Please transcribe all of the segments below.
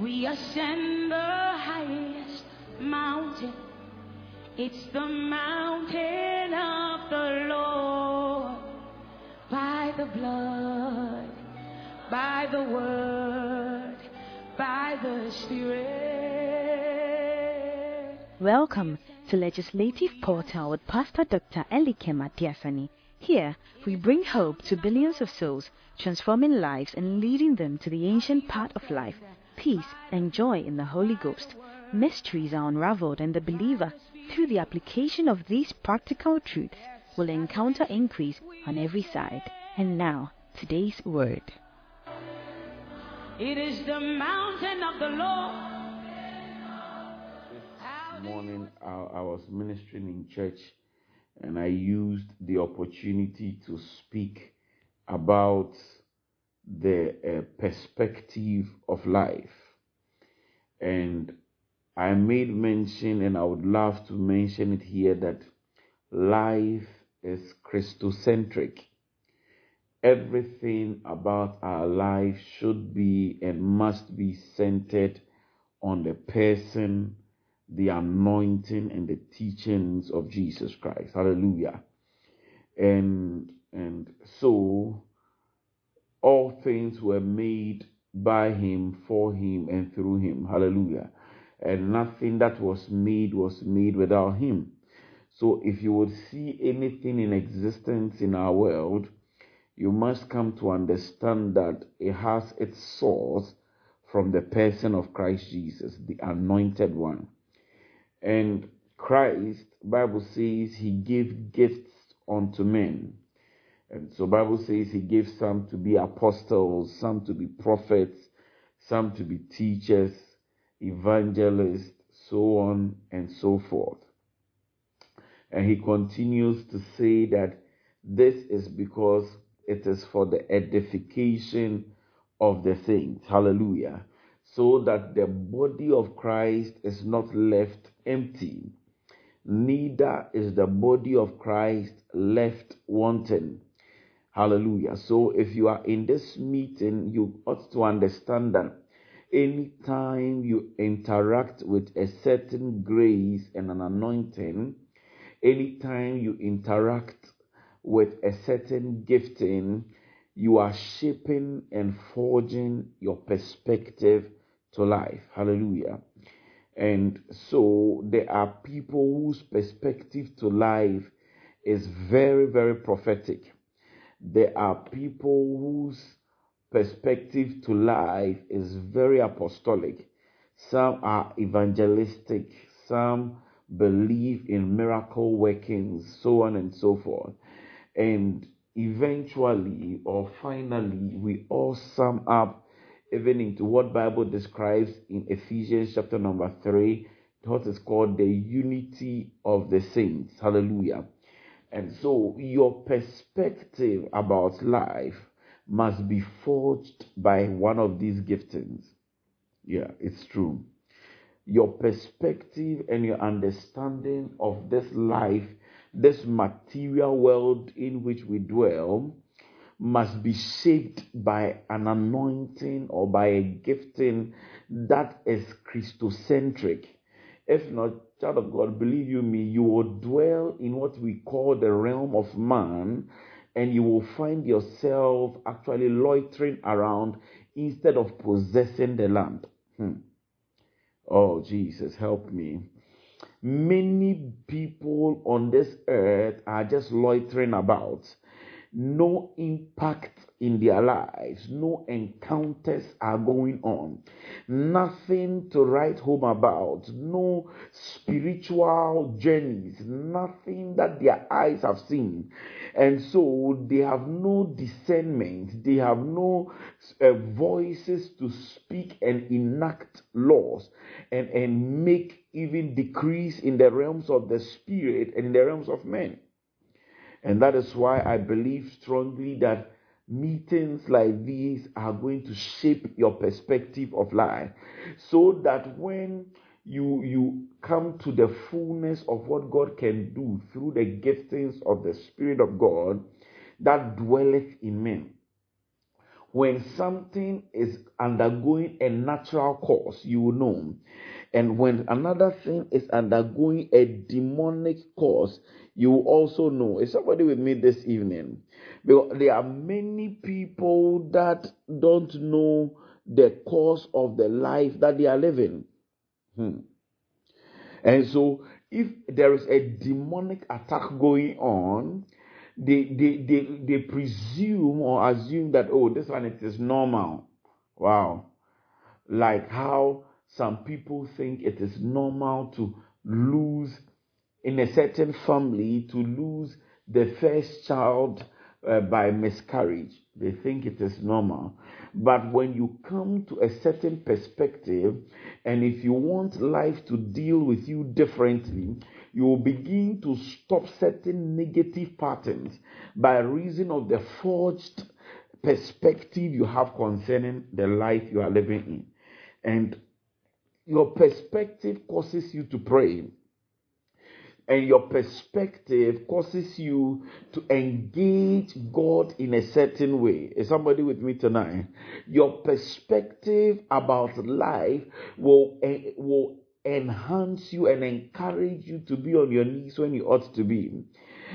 We ascend the highest mountain. It's the mountain of the Lord. By the blood, by the word, by the spirit. Welcome to Legislative Portal with Pastor Dr. Elikem Adiasani. Here, we bring hope to billions of souls, transforming lives and leading them to the ancient path of life, peace and joy in the Holy Ghost. Mysteries are unraveled, and the believer, through the application of these practical truths, will encounter increase on every side. And now, today's word. It is the mountain of the Lord. This morning, I, I was ministering in church and I used the opportunity to speak about the uh, perspective of life. And I made mention, and I would love to mention it here, that life is Christocentric. Everything about our life should be and must be centered on the person, the anointing, and the teachings of Jesus Christ. Hallelujah. And and so all things were made by him, for him, and through him. Hallelujah. And nothing that was made was made without him. So if you would see anything in existence in our world, you must come to understand that it has its source from the person of Christ Jesus, the anointed one. And Christ, Bible says he gave gifts unto men. And so Bible says he gave some to be apostles, some to be prophets, some to be teachers, evangelists, so on and so forth. And he continues to say that this is because it is for the edification of the saints. Hallelujah. So that the body of Christ is not left empty, neither is the body of Christ left wanting. Hallelujah. So if you are in this meeting, you ought to understand that anytime you interact with a certain grace and an anointing, anytime you interact with a certain gifting, you are shaping and forging your perspective to life. Hallelujah. And so there are people whose perspective to life is very, very prophetic. There are people whose perspective to life is very apostolic. Some are evangelistic. Some believe in miracle workings, so on and so forth. And eventually or finally, we all sum up even into what Bible describes in Ephesians chapter number 3, what is called the unity of the saints. Hallelujah. And so your perspective about life must be forged by one of these giftings. Yeah, it's true. Your perspective and your understanding of this life, this material world in which we dwell, must be shaped by an anointing or by a gifting that is Christocentric. If not, child of God, believe you me, you will dwell in what we call the realm of man, and you will find yourself actually loitering around instead of possessing the land. Hmm. Oh, Jesus, help me. Many people on this earth are just loitering about no impact in their lives, no encounters are going on, nothing to write home about, no spiritual journeys, nothing that their eyes have seen. And so they have no discernment, they have no uh, voices to speak and enact laws and, and make even decrees in the realms of the spirit and in the realms of men. And that is why I believe strongly that meetings like these are going to shape your perspective of life so that when you you come to the fullness of what God can do through the giftings of the spirit of God that dwelleth in men When something is undergoing a natural course, you will know. And when another thing is undergoing a demonic course, you will also know. Is somebody with me this evening? Because there are many people that don't know the course of the life that they are living. Hmm. And so, if there is a demonic attack going on, they, they, they, they presume or assume that, oh, this one it is normal. Wow. Like how some people think it is normal to lose, in a certain family, to lose the first child uh, by miscarriage. They think it is normal. But when you come to a certain perspective, and if you want life to deal with you differently, you will begin to stop certain negative patterns by reason of the forged perspective you have concerning the life you are living in. And your perspective causes you to pray and your perspective causes you to engage God in a certain way. Is somebody with me tonight? Your perspective about life will, eh, will enhance you and encourage you to be on your knees when you ought to be.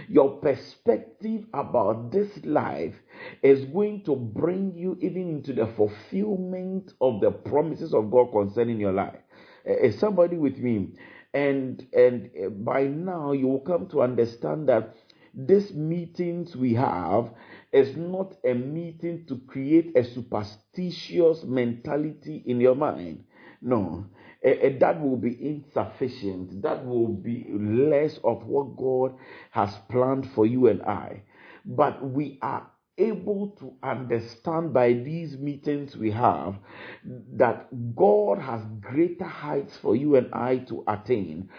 Your perspective about this life is going to bring you even into the fulfillment of the promises of God concerning your life. Eh, is somebody with me? And and uh, by now you will come to understand that these meetings we have is not a meeting to create a superstitious mentality in your mind. No. Uh, that will be insufficient. That will be less of what god has planned for you and i. But we are able to understand by these meetings we have that God has greater heights for you and I to attain.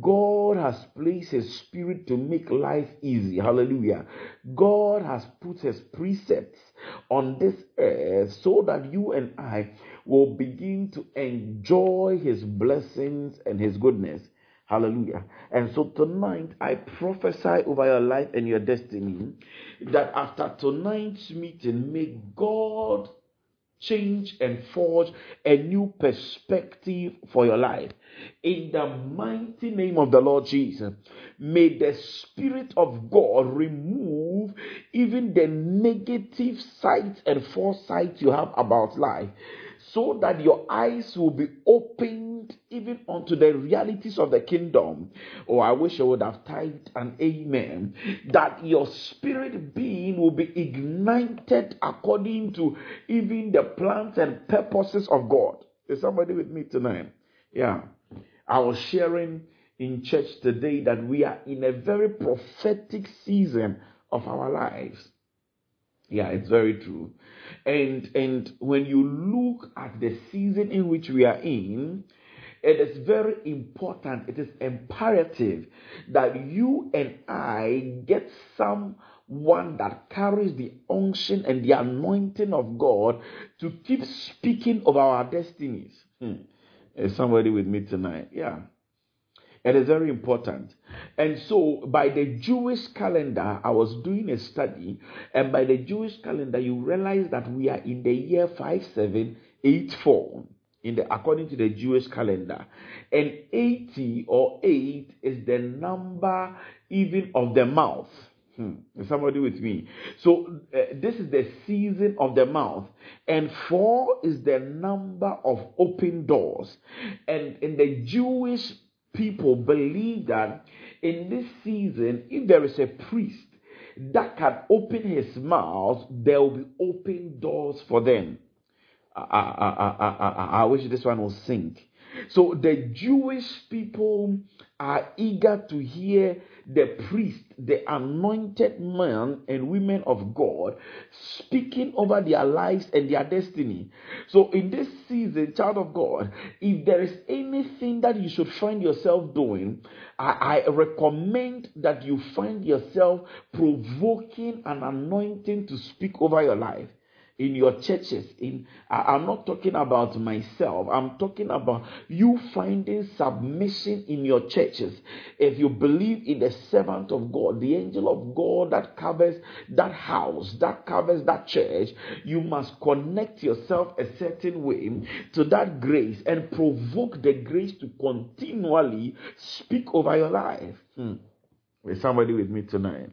God has placed His Spirit to make life easy. Hallelujah. God has put His precepts on this earth so that you and I will begin to enjoy His blessings and His goodness. Hallelujah. And so tonight, I prophesy over your life and your destiny that after tonight's meeting, may God change and forge a new perspective for your life. In the mighty name of the Lord Jesus, may the Spirit of God remove even the negative sights and foresight you have about life so that your eyes will be opened even unto the realities of the kingdom. Oh, I wish I would have typed an amen. That your spirit being will be ignited according to even the plans and purposes of God. Is somebody with me tonight? Yeah. I was sharing in church today that we are in a very prophetic season of our lives. Yeah, it's very true. And and when you look at the season in which we are in, it is very important, it is imperative that you and I get someone that carries the unction and the anointing of God to keep speaking of our destinies. Hmm. Is somebody with me tonight? Yeah. It is very important. And so, by the Jewish calendar, I was doing a study, and by the Jewish calendar, you realize that we are in the year 5784 in the according to the Jewish calendar. And 80 or 8 is the number even of the mouth. Hmm. Is somebody with me? So uh, this is the season of the mouth, and four is the number of open doors. And in the Jewish people believe that in this season, if there is a priest that can open his mouth, there will be open doors for them. I, I, I, I, wish this one will sink. So the Jewish people are eager to hear the priest, the anointed man and women of God, speaking over their lives and their destiny. So, in this season, child of God, if there is anything that you should find yourself doing, I, I recommend that you find yourself provoking an anointing to speak over your life. In your churches in I, am not talking about myself. I'm talking about you finding submission in your churches. If you believe in the servant of god the angel of god that covers that house that covers that church you must connect yourself a certain way to that grace and provoke the grace to continually speak over your life. Hmm. is somebody with me tonight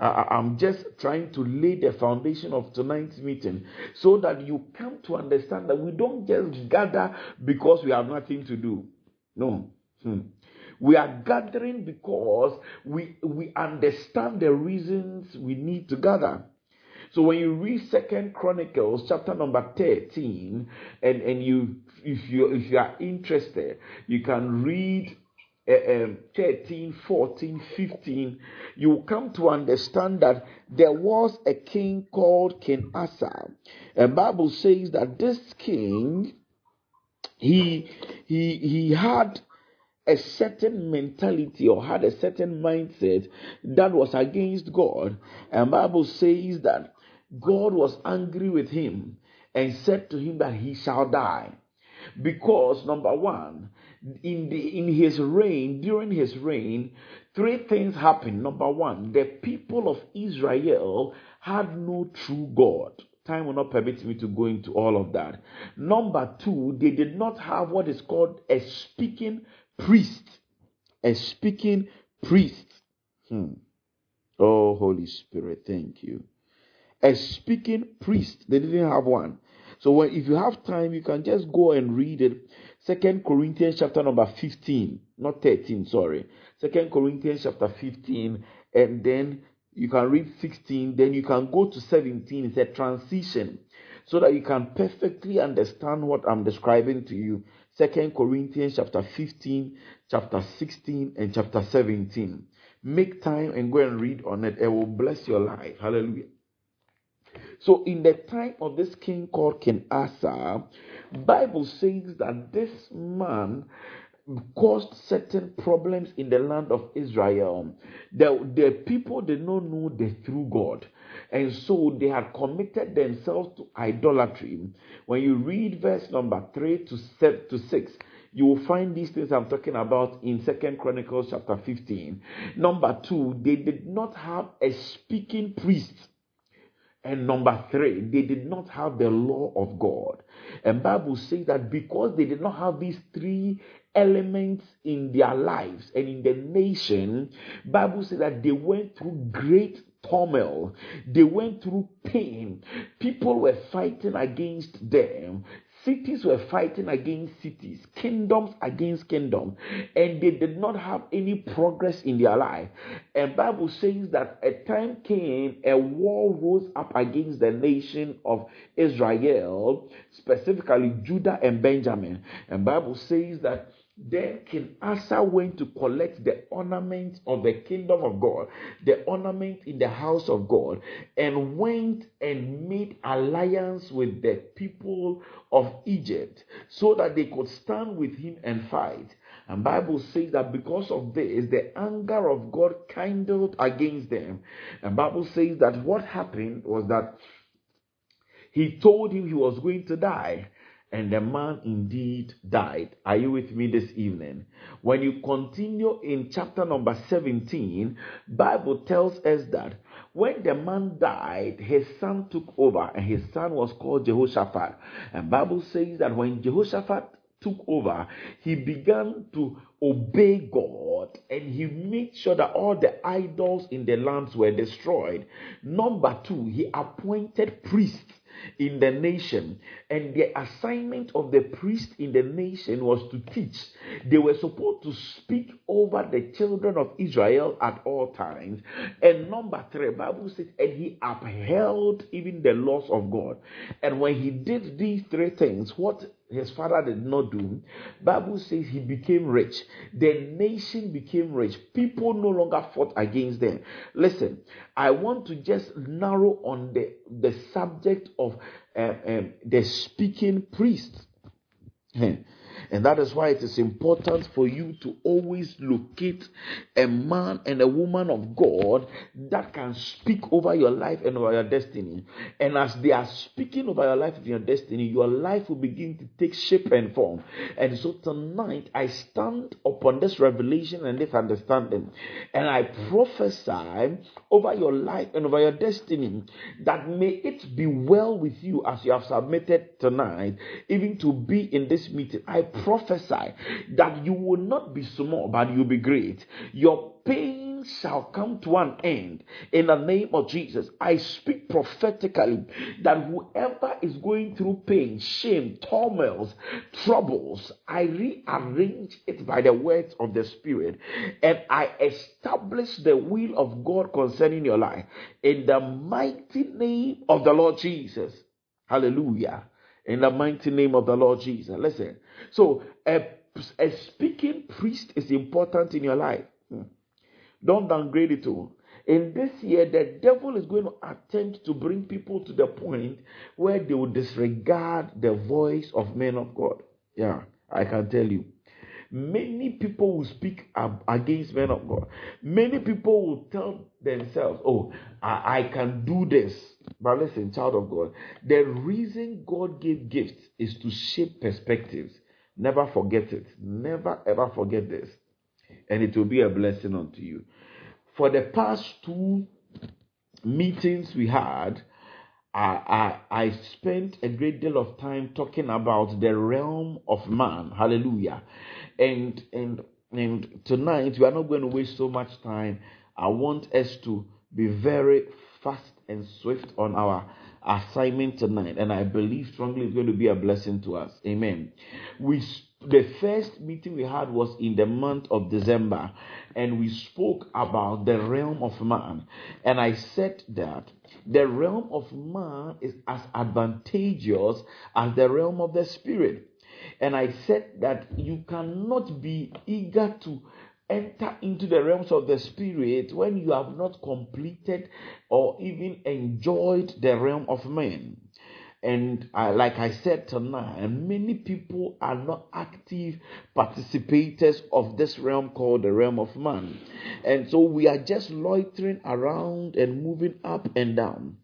I'm just trying to lay the foundation of tonight's meeting so that you come to understand that we don't just gather because we have nothing to do. No. Hmm. We are gathering because we, we understand the reasons we need to gather. So when you read Second Chronicles chapter number 13, and, and you if you if you are interested, you can read um, 13, 14, 15, you come to understand that there was a king called King Asa. And Bible says that this king, he he he had a certain mentality or had a certain mindset that was against God. And Bible says that God was angry with him and said to him that he shall die. Because number one, in the in his reign, during his reign, three things happened. Number one, the people of Israel had no true God. Time will not permit me to go into all of that. Number two, they did not have what is called a speaking priest. A speaking priest. Hmm. Oh, Holy Spirit, thank you. A speaking priest. They didn't have one. So when, if you have time, you can just go and read it. Second Corinthians chapter number 15, not 13, sorry. Second Corinthians chapter 15, and then you can read 16, then you can go to 17. It's a transition so that you can perfectly understand what I'm describing to you. Second Corinthians chapter 15, chapter 16, and chapter 17. Make time and go and read on it. It will bless your life. Hallelujah. So in the time of this king called King Asa, Bible says that this man caused certain problems in the land of Israel. The, the people did not know the true God. And so they had committed themselves to idolatry. When you read verse number 3 to, 7, to 6, you will find these things I'm talking about in Second Chronicles chapter 15. Number two, they did not have a speaking priest and number three, they did not have the law of God. And Bible says that because they did not have these three elements in their lives and in the nation, Bible says that they went through great turmoil. They went through pain. People were fighting against them. Cities were fighting against cities, kingdoms against kingdoms, and they did not have any progress in their life. And Bible says that a time came, a war rose up against the nation of Israel, specifically Judah and Benjamin. And Bible says that then King Asa went to collect the ornament of the kingdom of God, the ornament in the house of God, and went and made alliance with the people of Egypt so that they could stand with him and fight. And Bible says that because of this, the anger of God kindled against them. And Bible says that what happened was that he told him he was going to die and the man indeed died. Are you with me this evening? When you continue in chapter number 17, Bible tells us that when the man died, his son took over, and his son was called Jehoshaphat. And Bible says that when Jehoshaphat took over, he began to obey God and he made sure that all the idols in the lands were destroyed. Number two, he appointed priests in the nation. And the assignment of the priest in the nation was to teach. They were supposed to speak over the children of Israel at all times. And number three, Bible says, and he upheld even the laws of God. And when he did these three things, what his father did not do bible says he became rich. The nation became rich. People no longer fought against them. Listen i want to just narrow on the the subject of uh, um, the speaking priest And that is why it is important for you to always locate a man and a woman of God that can speak over your life and over your destiny. And as they are speaking over your life and your destiny, your life will begin to take shape and form. And so tonight, I stand upon this revelation and this understanding, and I prophesy over your life and over your destiny that may it be well with you as you have submitted tonight, even to be in this meeting. I prophesy that you will not be small, but you'll be great. Your pain shall come to an end in the name of Jesus. I speak prophetically that whoever is going through pain, shame, turmoils, troubles, I rearrange it by the words of the Spirit and I establish the will of God concerning your life in the mighty name of the Lord Jesus. Hallelujah. In the mighty name of the Lord Jesus. Listen. So, a, a speaking priest is important in your life. Hmm. Don't downgrade it to. In this year, the devil is going to attempt to bring people to the point where they will disregard the voice of men of God. Yeah, I can tell you. Many people will speak against men of God. Many people will tell themselves, Oh, I, I can do this. But listen, child of God, the reason God gave gifts is to shape perspectives. Never forget it. Never ever forget this. And it will be a blessing unto you. For the past two meetings we had, I, I, I spent a great deal of time talking about the realm of man. Hallelujah. And and and tonight we are not going to waste so much time. I want us to be very fast and swift on our assignment tonight, and I believe strongly it's going to be a blessing to us. Amen. We the first meeting we had was in the month of December, and we spoke about the realm of man. And I said that the realm of man is as advantageous as the realm of the spirit. And I said that you cannot be eager to enter into the realms of the spirit when you have not completed or even enjoyed the realm of men. And uh, like I said tonight, many people are not active participators of this realm called the realm of man. And so we are just loitering around and moving up and down.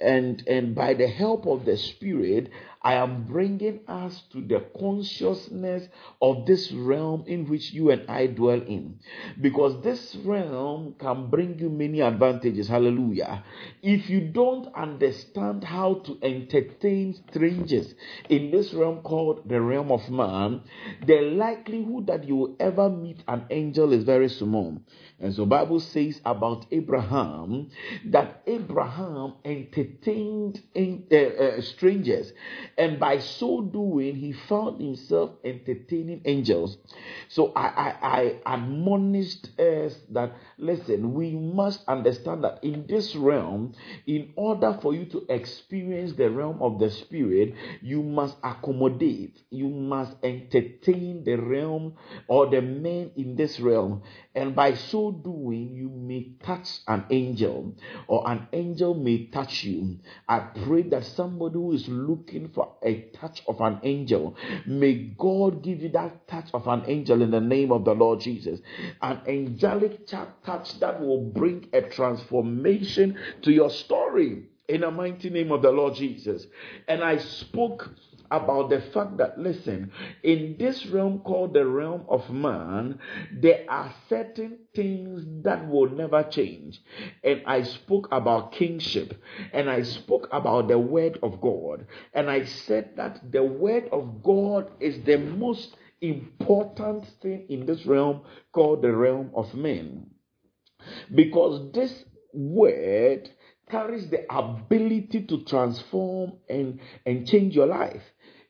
And, and by the help of the Spirit, I am bringing us to the consciousness of this realm in which you and I dwell in. Because this realm can bring you many advantages. Hallelujah. If you don't understand how to entertain strangers in this realm called the realm of man, the likelihood that you will ever meet an angel is very small. And so Bible says about Abraham that Abraham entertained uh, uh, strangers and by so doing he found himself entertaining angels. So I, I, I admonished us that listen, we must understand that in this realm, in order for you to experience the realm of the spirit, you must accommodate, you must entertain the realm or the men in this realm. And by so doing, you may touch an angel, or an angel may touch you. I pray that somebody who is looking for a touch of an angel, may God give you that touch of an angel in the name of the Lord Jesus. An angelic touch that will bring a transformation to your story in the mighty name of the Lord Jesus. And I spoke about the fact that, listen, in this realm called the realm of man, there are certain things that will never change. And I spoke about kingship, and I spoke about the word of God, and I said that the word of God is the most important thing in this realm called the realm of men. Because this word carries the ability to transform and, and change your life.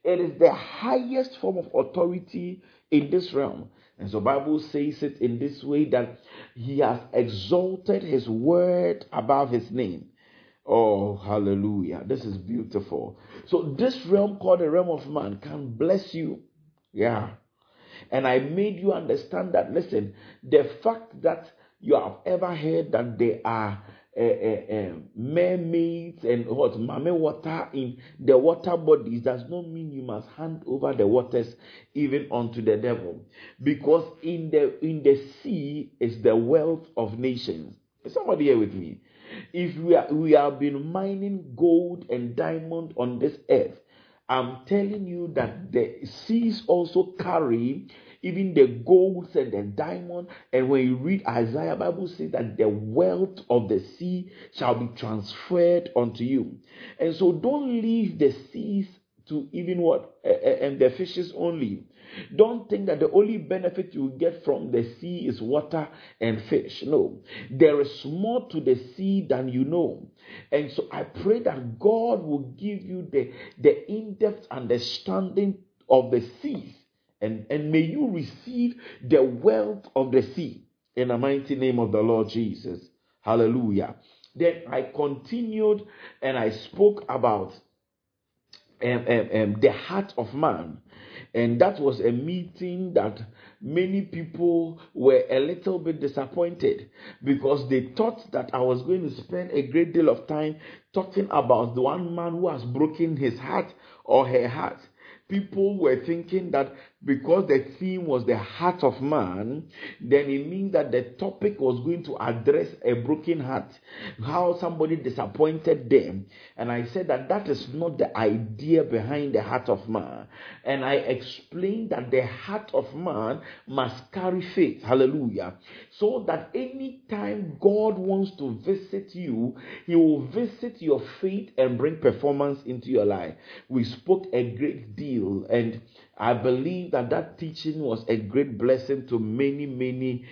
It is the highest form of authority in this realm. And so Bible says it in this way that he has exalted his word above his name. Oh, hallelujah. This is beautiful. So this realm called the realm of man can bless you. Yeah. And I made you understand that, listen, the fact that you have ever heard that there are uh, uh, mermaids and what? Mame water in the water bodies does not mean you must hand over the waters even unto the devil. Because in the in the sea is the wealth of nations. Is somebody here with me? If we are we have been mining gold and diamond on this earth i'm telling you that the seas also carry even the golds and the diamond. And when you read Isaiah, Bible says that the wealth of the sea shall be transferred unto you. And so don't leave the seas to even what and the fishes only. Don't think that the only benefit you get from the sea is water and fish. No, there is more to the sea than you know. And so I pray that God will give you the, the in depth understanding of the seas and, and may you receive the wealth of the sea in the mighty name of the Lord Jesus. Hallelujah. Then I continued and I spoke about um, um, um, the heart of man. And that was a meeting that many people were a little bit disappointed because they thought that I was going to spend a great deal of time talking about the one man who has broken his heart or her heart people were thinking that because the theme was the heart of man, then it means that the topic was going to address a broken heart, how somebody disappointed them. And I said that that is not the idea behind the heart of man. And I explained that the heart of man must carry faith. Hallelujah. So that anytime God wants to visit you, he will visit your faith and bring performance into your life. We spoke a great deal and I believe that that teaching was a great blessing to many, many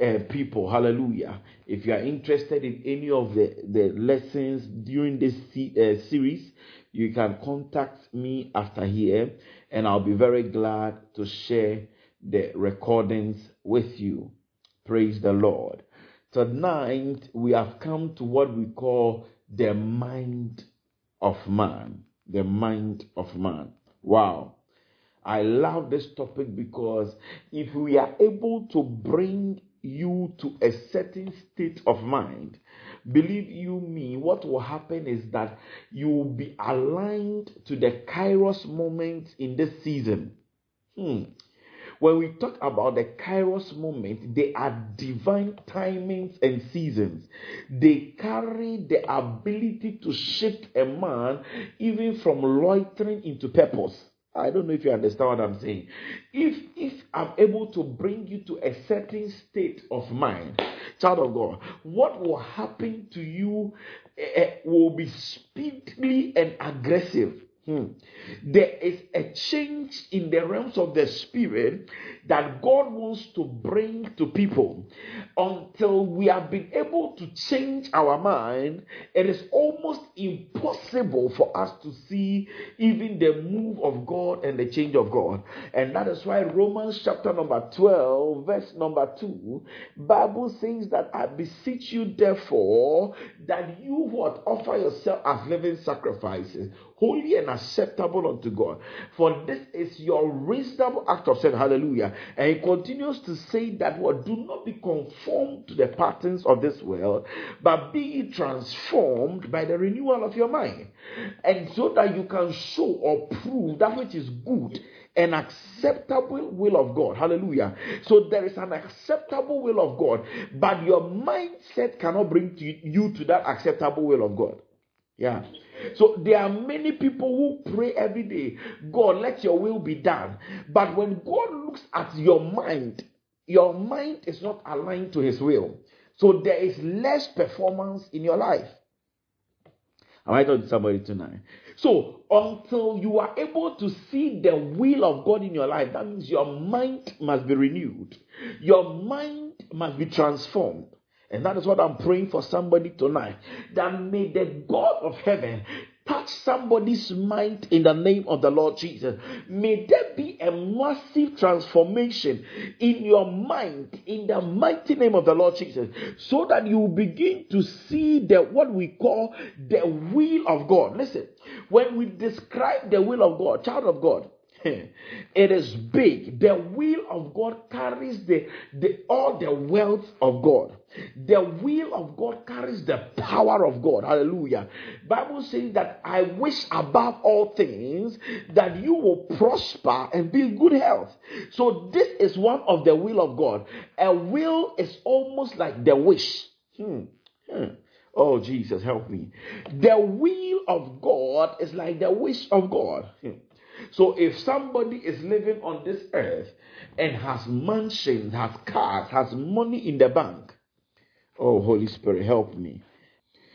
uh, people. Hallelujah. If you are interested in any of the, the lessons during this uh, series, you can contact me after here, and I'll be very glad to share the recordings with you. Praise the Lord. Tonight, we have come to what we call the mind of man. The mind of man. Wow. I love this topic because if we are able to bring you to a certain state of mind, believe you me, what will happen is that you will be aligned to the kairos moment in this season. Hmm. When we talk about the kairos moment, they are divine timings and seasons. They carry the ability to shift a man even from loitering into purpose. I don't know if you understand what I'm saying. If if I'm able to bring you to a certain state of mind, child of God, what will happen to you uh, will be speedily and aggressive. Hmm. There is a change in the realms of the spirit that God wants to bring to people. Until we have been able to change our mind, it is almost impossible for us to see even the move of God and the change of God. And that is why Romans chapter number 12, verse number 2, Bible says that I beseech you therefore that you would offer yourself as living sacrifices holy and acceptable unto God. For this is your reasonable act of sin. Hallelujah. And he continues to say that what do not be conformed to the patterns of this world, but be transformed by the renewal of your mind. And so that you can show or prove that which is good an acceptable will of God. Hallelujah. So there is an acceptable will of God, but your mindset cannot bring to you to that acceptable will of God. Yeah. So there are many people who pray every day, God, let your will be done. But when God looks at your mind, your mind is not aligned to his will. So there is less performance in your life. Am I talking to somebody tonight? So until you are able to see the will of God in your life, that means your mind must be renewed. Your mind must be transformed. And that is what I'm praying for somebody tonight. That may the God of heaven touch somebody's mind in the name of the Lord Jesus. May there be a massive transformation in your mind in the mighty name of the Lord Jesus so that you begin to see the what we call the will of God. Listen, when we describe the will of God, child of God, it is big. The will of God carries the, the all the wealth of God. The will of God carries the power of God. Hallelujah. Bible says that I wish above all things that you will prosper and be in good health. So this is one of the will of God. A will is almost like the wish. Hmm. Hmm. Oh, Jesus, help me. The will of God is like the wish of God. Hmm. So if somebody is living on this earth and has mansions, has cars, has money in the bank, oh, Holy Spirit, help me.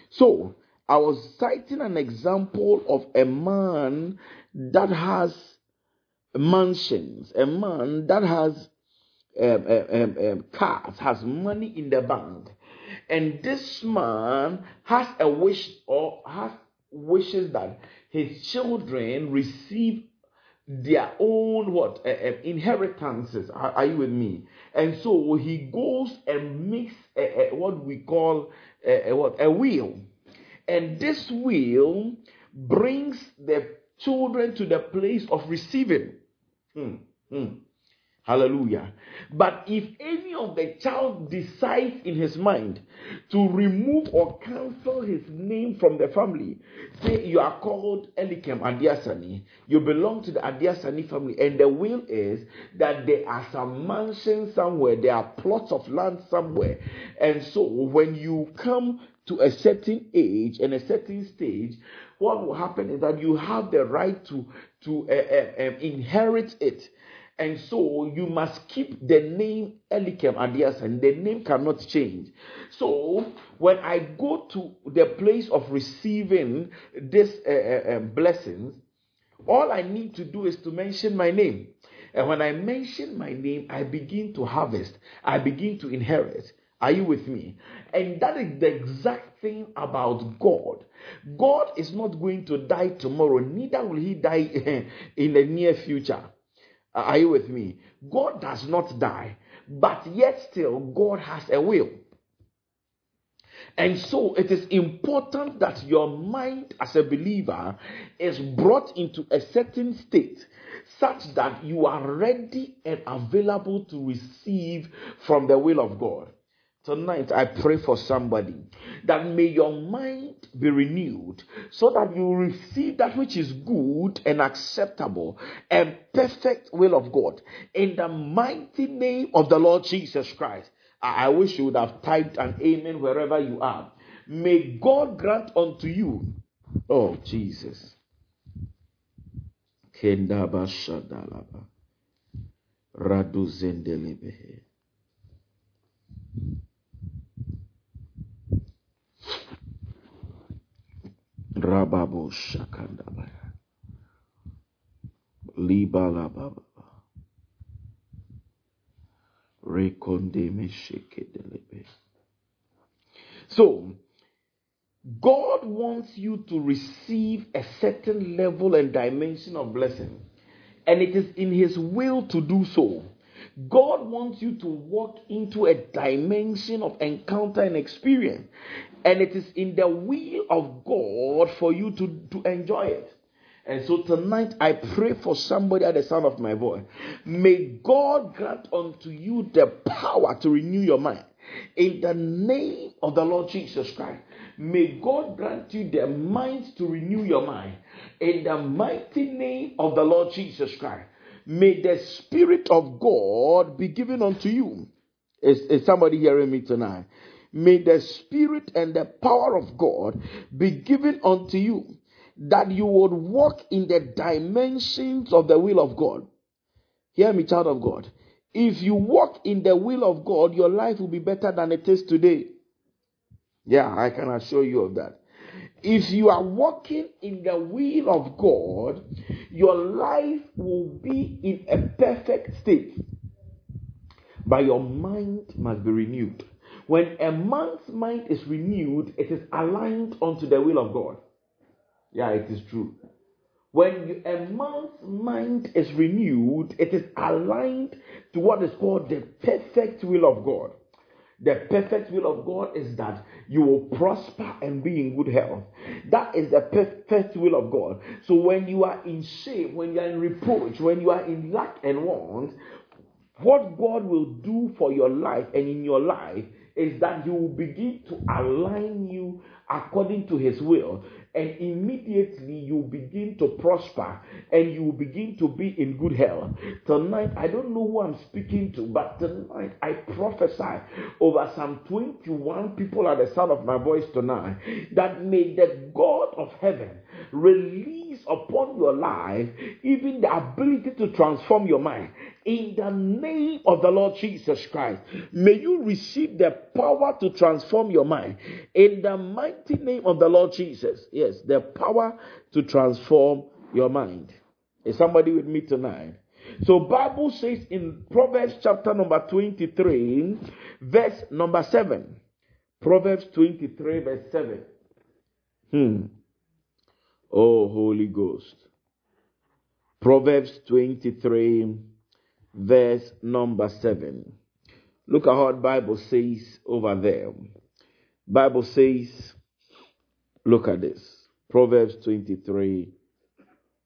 So I was citing an example of a man that has mansions, a man that has um, um, um, cars, has money in the bank, and this man has a wish or has wishes that his children receive their own what uh, uh, inheritances. Are, are, you with me? And so he goes and makes a, a, what we call a, what a will, and this will brings the children to the place of receiving. Hmm, hmm. Hallelujah. But if any of the child decides in his mind to remove or cancel his name from the family, say you are called Elikem Adiasani, you belong to the Adiasani family, and the will is that there are some mansions somewhere, there are plots of land somewhere. And so when you come to a certain age and a certain stage, what will happen is that you have the right to, to uh, uh, uh, inherit it. And so you must keep the name Elikem Adias, and the name cannot change. So when I go to the place of receiving this uh, uh, um, blessings, all I need to do is to mention my name. And when I mention my name, I begin to harvest, I begin to inherit. Are you with me? And that is the exact thing about God. God is not going to die tomorrow, neither will he die in the near future. Are you with me? God does not die, but yet still God has a will. And so it is important that your mind as a believer is brought into a certain state such that you are ready and available to receive from the will of God. Tonight, I pray for somebody that may your mind be renewed so that you receive that which is good and acceptable and perfect will of God. In the mighty name of the Lord Jesus Christ. I wish you would have typed an amen wherever you are. May God grant unto you, oh Jesus. Rababo Shakandabaya. Libala Baba. Rekonde Meshekedelebe. So, God wants you to receive a certain level and dimension of blessing, and it is in His will to do so. God wants you to walk into a dimension of encounter and experience. And it is in the will of God for you to, to enjoy it. And so tonight I pray for somebody at the sound of my voice. May God grant unto you the power to renew your mind. In the name of the Lord Jesus Christ. May God grant you the mind to renew your mind. In the mighty name of the Lord Jesus Christ. May the Spirit of God be given unto you. Is, is somebody hearing me tonight? May the Spirit and the power of God be given unto you that you would walk in the dimensions of the will of God. Hear me, child of God. If you walk in the will of God, your life will be better than it is today. Yeah, I can assure you of that. If you are walking in the will of God, your life will be in a perfect state. But your mind must be renewed. When a man's mind is renewed, it is aligned unto the will of God. Yeah, it is true. When you, a man's mind is renewed, it is aligned to what is called the perfect will of God. The perfect will of God is that you will prosper and be in good health. That is the perfect will of God. So when you are in shame, when you are in reproach, when you are in lack and want, what God will do for your life and in your life is that He will begin to align you according to His will and immediately you begin to prosper and you will begin to be in good health. Tonight, I don't know who I'm speaking to, but tonight I prophesy over some 21 people at the sound of my voice tonight that may the God of heaven release upon your life even the ability to transform your mind in the name of the Lord Jesus Christ. May you receive the power to transform your mind in the mighty name of the Lord Jesus. Yes, the power to transform your mind. Is somebody with me tonight? So Bible says in Proverbs chapter number 23, verse number 7. Proverbs 23, verse 7. Hmm. Oh, Holy Ghost. Proverbs 23, verse number 7. Look at what Bible says over there. Bible says, look at this. Proverbs 23,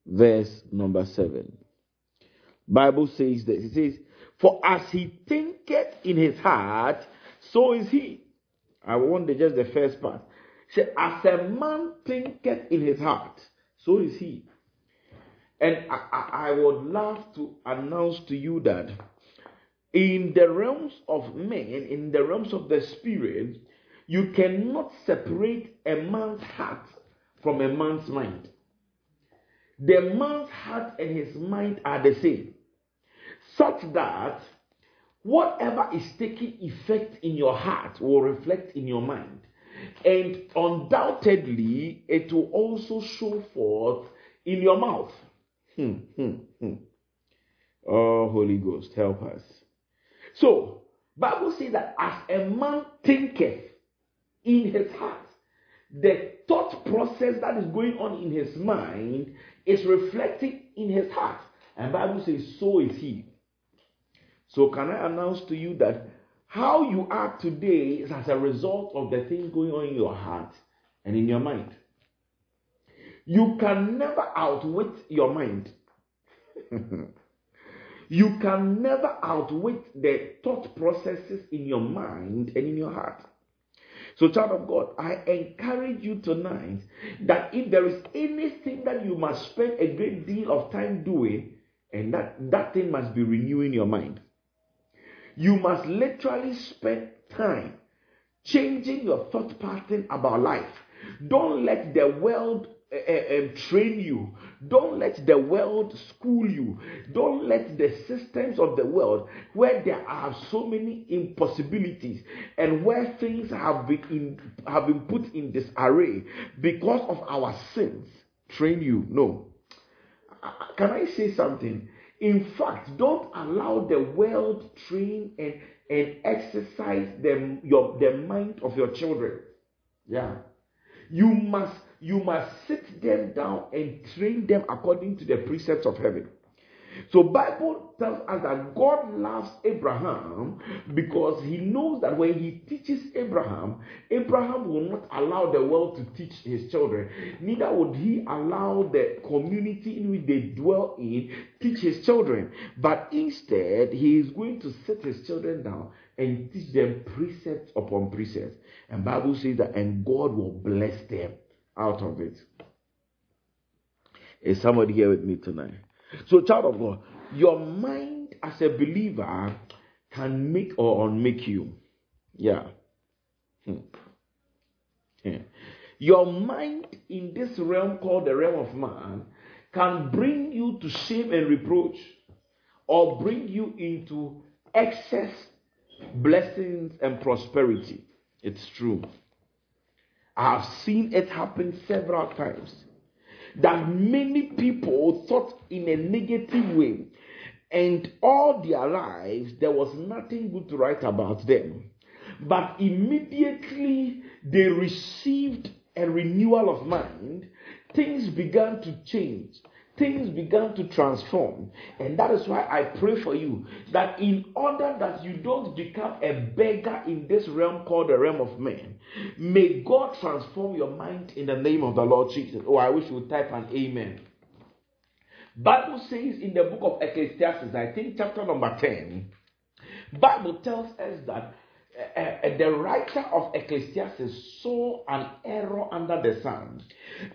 verse number 7. Bible says this. It says, For as he thinketh in his heart, so is he. I want just the first part. Say, as a man thinketh in his heart, so is he. And I, I, I would love to announce to you that in the realms of men, in the realms of the spirit, you cannot separate a man's heart from a man's mind. The man's heart and his mind are the same, such that whatever is taking effect in your heart will reflect in your mind. And undoubtedly, it will also show forth in your mouth. Hmm, hmm, hmm. Oh, Holy Ghost, help us. So, Bible says that as a man thinketh in his heart, the thought process that is going on in his mind is reflected in his heart. And Bible says, so is he. So can I announce to you that how you are today is as a result of the things going on in your heart and in your mind. You can never outwit your mind. you can never outwit the thought processes in your mind and in your heart. So, child of God, I encourage you tonight that if there is anything that you must spend a great deal of time doing, and that, that thing must be renewing your mind. You must literally spend time changing your thought pattern about life. Don't let the world uh, train you. Don't let the world school you. Don't let the systems of the world, where there are so many impossibilities and where things have been in, have been put in disarray because of our sins, train you. No. Can I say something? In fact, don't allow the world train and and exercise them your the mind of your children. Yeah. You must you must sit them down and train them according to the precepts of heaven. So Bible tells us that God loves Abraham because he knows that when he teaches Abraham, Abraham will not allow the world to teach his children. Neither would he allow the community in which they dwell in teach his children. But instead, he is going to set his children down and teach them precepts upon precepts. And Bible says that and God will bless them out of it. Is somebody here with me tonight? So, child of God, your mind as a believer can make or unmake you. Yeah. Hmm. yeah. Your mind in this realm called the realm of man can bring you to shame and reproach or bring you into excess blessings and prosperity. It's true. I have seen it happen several times that many people thought in a negative way, and all their lives there was nothing good to write about them. But immediately they received a renewal of mind, things began to change, things began to transform. And that is why I pray for you that in order that you don't become a beggar in this realm called the realm of men, may God transform your mind in the name of the Lord Jesus. Oh, I wish you would type an amen. Bible says in the book of Ecclesiastes, I think chapter number 10, Bible tells us that uh, uh, the writer of Ecclesiastes saw an error under the sun.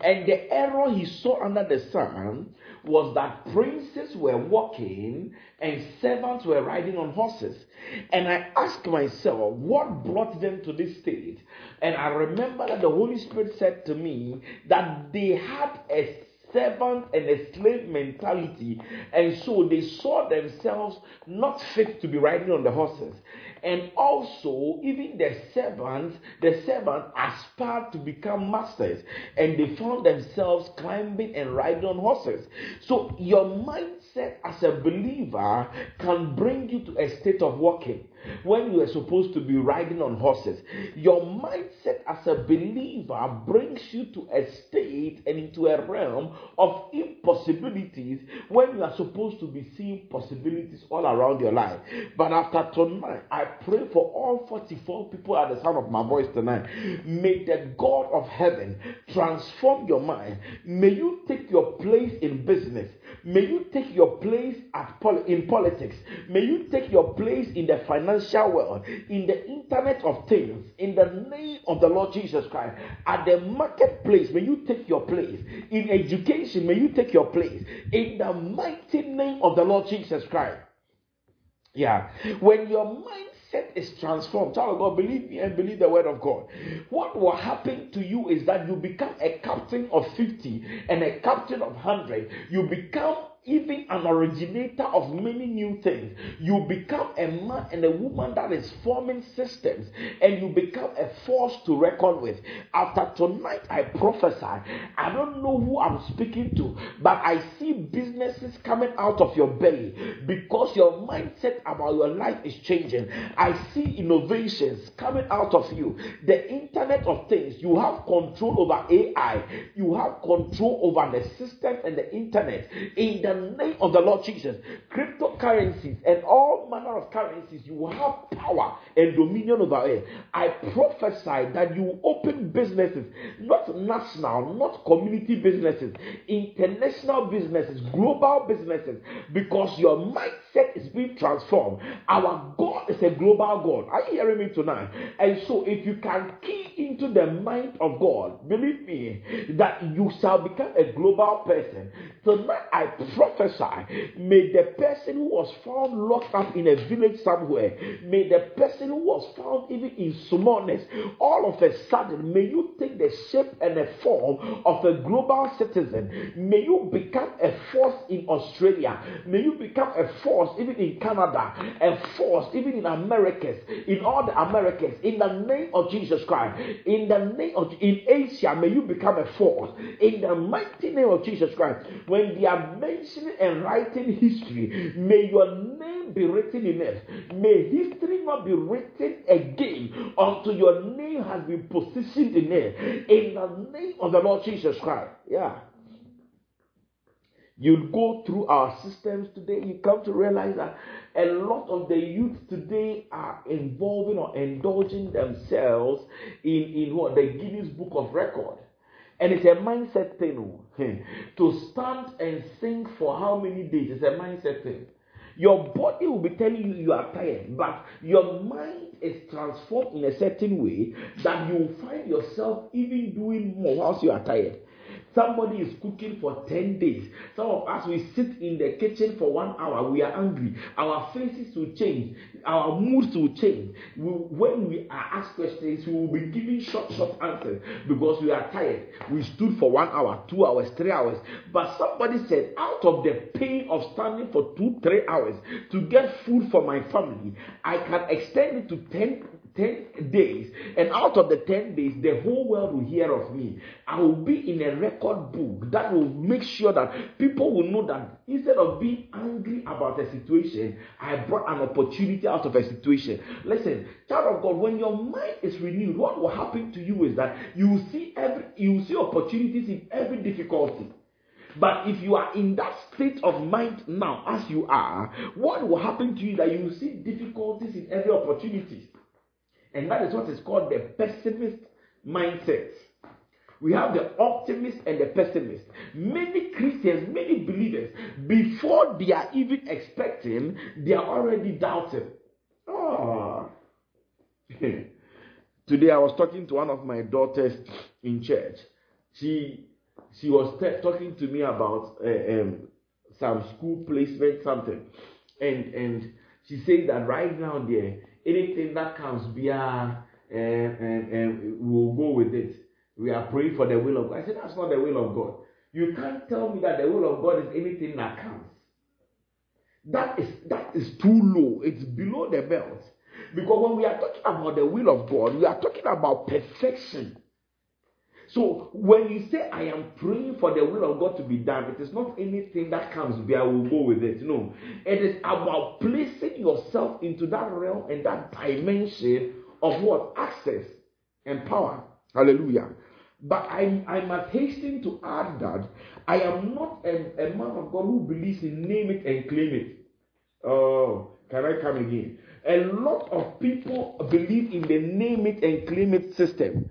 And the error he saw under the sun was that princes were walking and servants were riding on horses. And I asked myself, what brought them to this state? And I remember that the Holy Spirit said to me that they had a servant and a slave mentality, and so they saw themselves not fit to be riding on the horses and also even the servants the servants aspired to become masters and they found themselves climbing and riding on horses. So your mindset as a believer can bring you to a state of walking when you are supposed to be riding on horses. Your mindset as a believer brings you to a state and into a realm of impossibilities when you are supposed to be seeing possibilities all around your life. But after tonight, I pray for all 44 people at the sound of my voice tonight. May the God of heaven transform your mind. May you take your place in business. May you take your place at pol- in politics. May you take your place in the financial world, in the internet of things, in the name of the Lord Jesus Christ. At the marketplace, may you take your place. In education, may you take your place. In the mighty name of the Lord Jesus Christ. Yeah. When your mindset is transformed, child of God, believe me and believe the word of God. What will happen to you is that you become a captain of 50 and a captain of 100. You become even an originator of many new things. You become a man and a woman that is forming systems and you become a force to reckon with. After tonight, I prophesy. I don't know who I'm speaking to, but I see businesses coming out of your belly because your mindset about your life is changing. I see innovations coming out of you. The Internet of Things, you have control over AI, you have control over the systems and the internet. In the name of the Lord Jesus, cryptocurrencies and all manner of currencies, you will have power and dominion over it. I prophesy that you open businesses, not national, not community businesses, international businesses, global businesses, because your mindset is being transformed. Our God is a global God. Are you hearing me tonight? And so, if you can key into the mind of God, believe me, that you shall become a global person. Tonight, I prophesy, may the person who was found locked up in a village somewhere, may the person who was found even in smallness, all of a sudden, may you take the shape and the form of a global citizen. May you become a force in Australia. May you become a force even in Canada, a force even in Americas, in all the Americas, in the name of Jesus Christ. In the name of in Asia, may you become a force. In the mighty name of Jesus Christ. When they are mentioning and writing history, may your name be written in it. May history not be written again until your name has been positioned in it. In the name of the Lord Jesus Christ. Yeah. You go through our systems today, you come to realize that a lot of the youth today are involving or indulging themselves in, in what the Guinness Book of Record. And it's a mindset thing. to stand and sing for how many days? It's a mindset thing. Your body will be telling you you are tired, but your mind is transformed in a certain way that you will find yourself even doing more whilst you are tired. Somebody is cooking for 10 days. Some of us, we sit in the kitchen for one hour. We are angry. Our faces will change. Our moods will change. We, when we are asked questions, we will be giving short, short answers because we are tired. We stood for one hour, two hours, three hours. But somebody said, out of the pain of standing for two, three hours to get food for my family, I can extend it to 10 10 days, and out of the 10 days, the whole world will hear of me. I will be in a record book that will make sure that people will know that instead of being angry about a situation, I brought an opportunity out of a situation. Listen, child of God, when your mind is renewed, what will happen to you is that you will see every you will see opportunities in every difficulty. But if you are in that state of mind now, as you are, what will happen to you that you will see difficulties in every opportunity? And that is what is called the pessimist mindset. We have the optimist and the pessimist. Many Christians, many believers, before they are even expecting, they are already doubting. Oh. Today I was talking to one of my daughters in church. She she was t- talking to me about uh, um, some school placement something, and and she said that right now there anything that comes via uh, and, and we'll go with it. We are praying for the will of God. I said that's not the will of God. You can't tell me that the will of God is anything that comes. That is that is too low. It's below the belt. Because when we are talking about the will of God, we are talking about perfection. So when you say I am praying for the will of God to be done, it is not anything that comes by I will go with it. No. It is about placing yourself into that realm and that dimension of what? Access and power. Hallelujah. But I, I must hasten to add that I am not a, a man of God who believes in name it and claim it. Oh, can I come again? A lot of people believe in the name it and claim it system.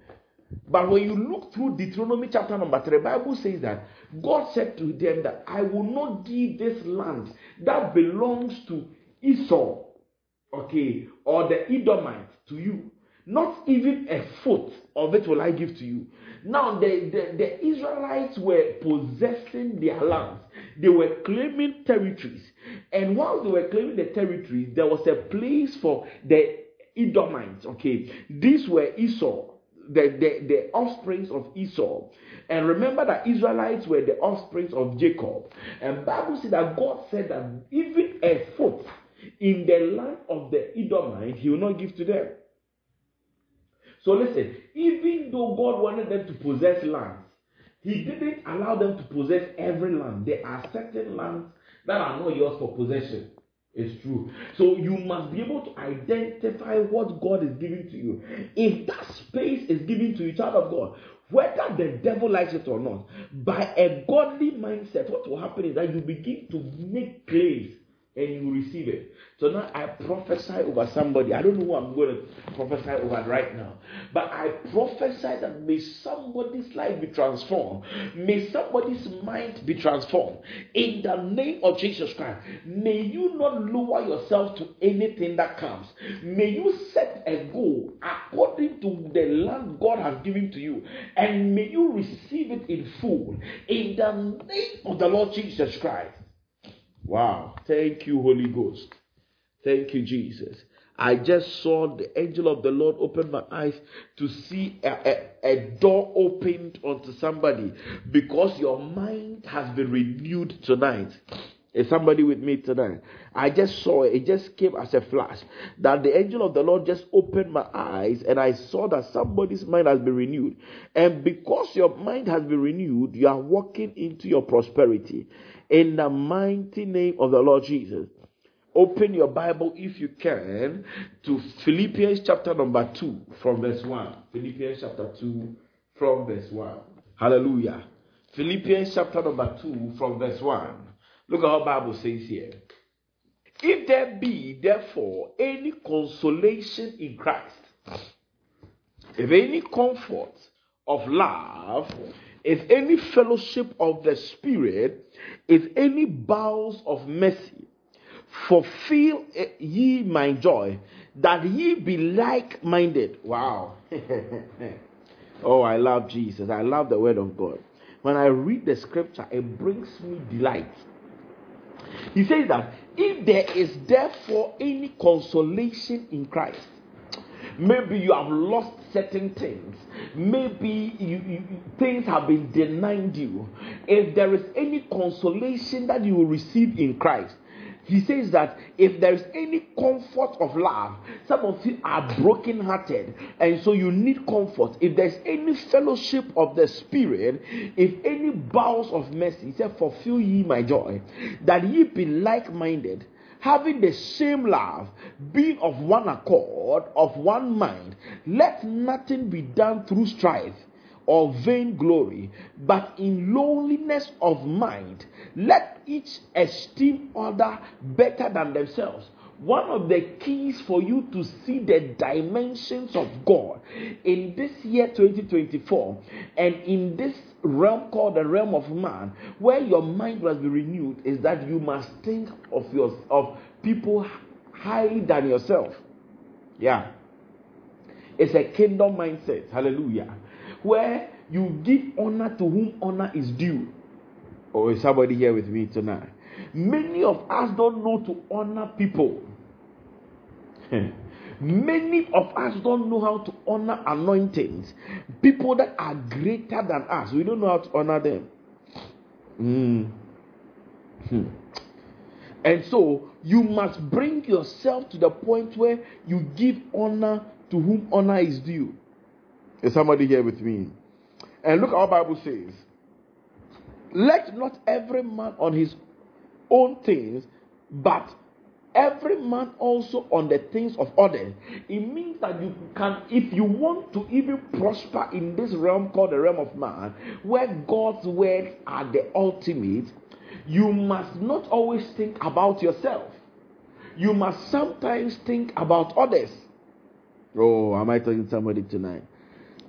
But when you look through Deuteronomy chapter number 3, the Bible says that God said to them that I will not give this land that belongs to Esau, okay, or the Edomites to you. Not even a foot of it will I give to you. Now, the, the, the Israelites were possessing their lands, they were claiming territories. And while they were claiming the territories, there was a place for the Edomites. Okay, these were Esau, the, the, the offsprings of Esau. And remember that Israelites were the offsprings of Jacob. And Bible said that God said that even a foot in the land of the Edomite, he will not give to them. So listen, even though God wanted them to possess lands, He didn't allow them to possess every land. There are certain lands that are not yours for possession. It's true. So you must be able to identify what God is giving to you. If that space is given to you, child of God, whether the devil likes it or not, by a godly mindset, what will happen is that you begin to make claims and you receive it. So now I prophesy over somebody. I don't know who I'm going to prophesy over right now, but I prophesy that may somebody's life be transformed. May somebody's mind be transformed. In the name of Jesus Christ, may you not lower yourself to anything that comes. May you set a goal according to the land God has given to you, and may you receive it in full. In the name of the Lord Jesus Christ. Wow. Thank you, Holy Ghost. Thank you, Jesus. I just saw the angel of the Lord open my eyes to see a, a, a, door opened onto somebody because your mind has been renewed tonight. Is somebody with me tonight? I just saw it. It just came as a flash that the angel of the Lord just opened my eyes and I saw that somebody's mind has been renewed. And because your mind has been renewed, you are walking into your prosperity in the mighty name of the Lord Jesus. Open your Bible if you can to Philippians chapter number 2 from verse 1. Philippians chapter 2 from verse 1. Hallelujah. Philippians chapter number 2 from verse 1. Look at how Bible says here. If there be therefore any consolation in Christ, if any comfort of love, if any fellowship of the Spirit, if any bowels of mercy, fulfill ye my joy, that ye be like minded. Wow. oh, I love Jesus. I love the word of God. When I read the scripture, it brings me delight. He says that if there is therefore any consolation in Christ, maybe you have lost certain things, maybe you, you, things have been denied you. If there is any consolation that you will receive in Christ, he says that if there is any comfort of love, some of you are broken-hearted, and so you need comfort. If there's any fellowship of the Spirit, if any bowels of mercy, he said, Fulfill ye my joy, that ye be like-minded, having the same love, being of one accord, of one mind. Let nothing be done through strife or vainglory, but in lowliness of mind, let each esteem other better than themselves. One of the keys for you to see the dimensions of God in this year 2024 and in this realm called the realm of man, where your mind must be renewed, is that you must think of your of people higher than yourself. Yeah. It's a kingdom mindset. Hallelujah. Where you give honor to whom honor is due. Or oh, is somebody here with me tonight? Many of us don't know to honor people. Many of us don't know how to honor anointings. People that are greater than us, we don't know how to honor them. Mm. Hmm. And so you must bring yourself to the point where you give honor to whom honor is due. Is somebody here with me? And look what Bible says. Let not every man on his own things, but every man also on the things of others. It means that you can, if you want to even prosper in this realm called the realm of man, where God's words are the ultimate, you must not always think about yourself. You must sometimes think about others. Oh, am I talking to somebody tonight?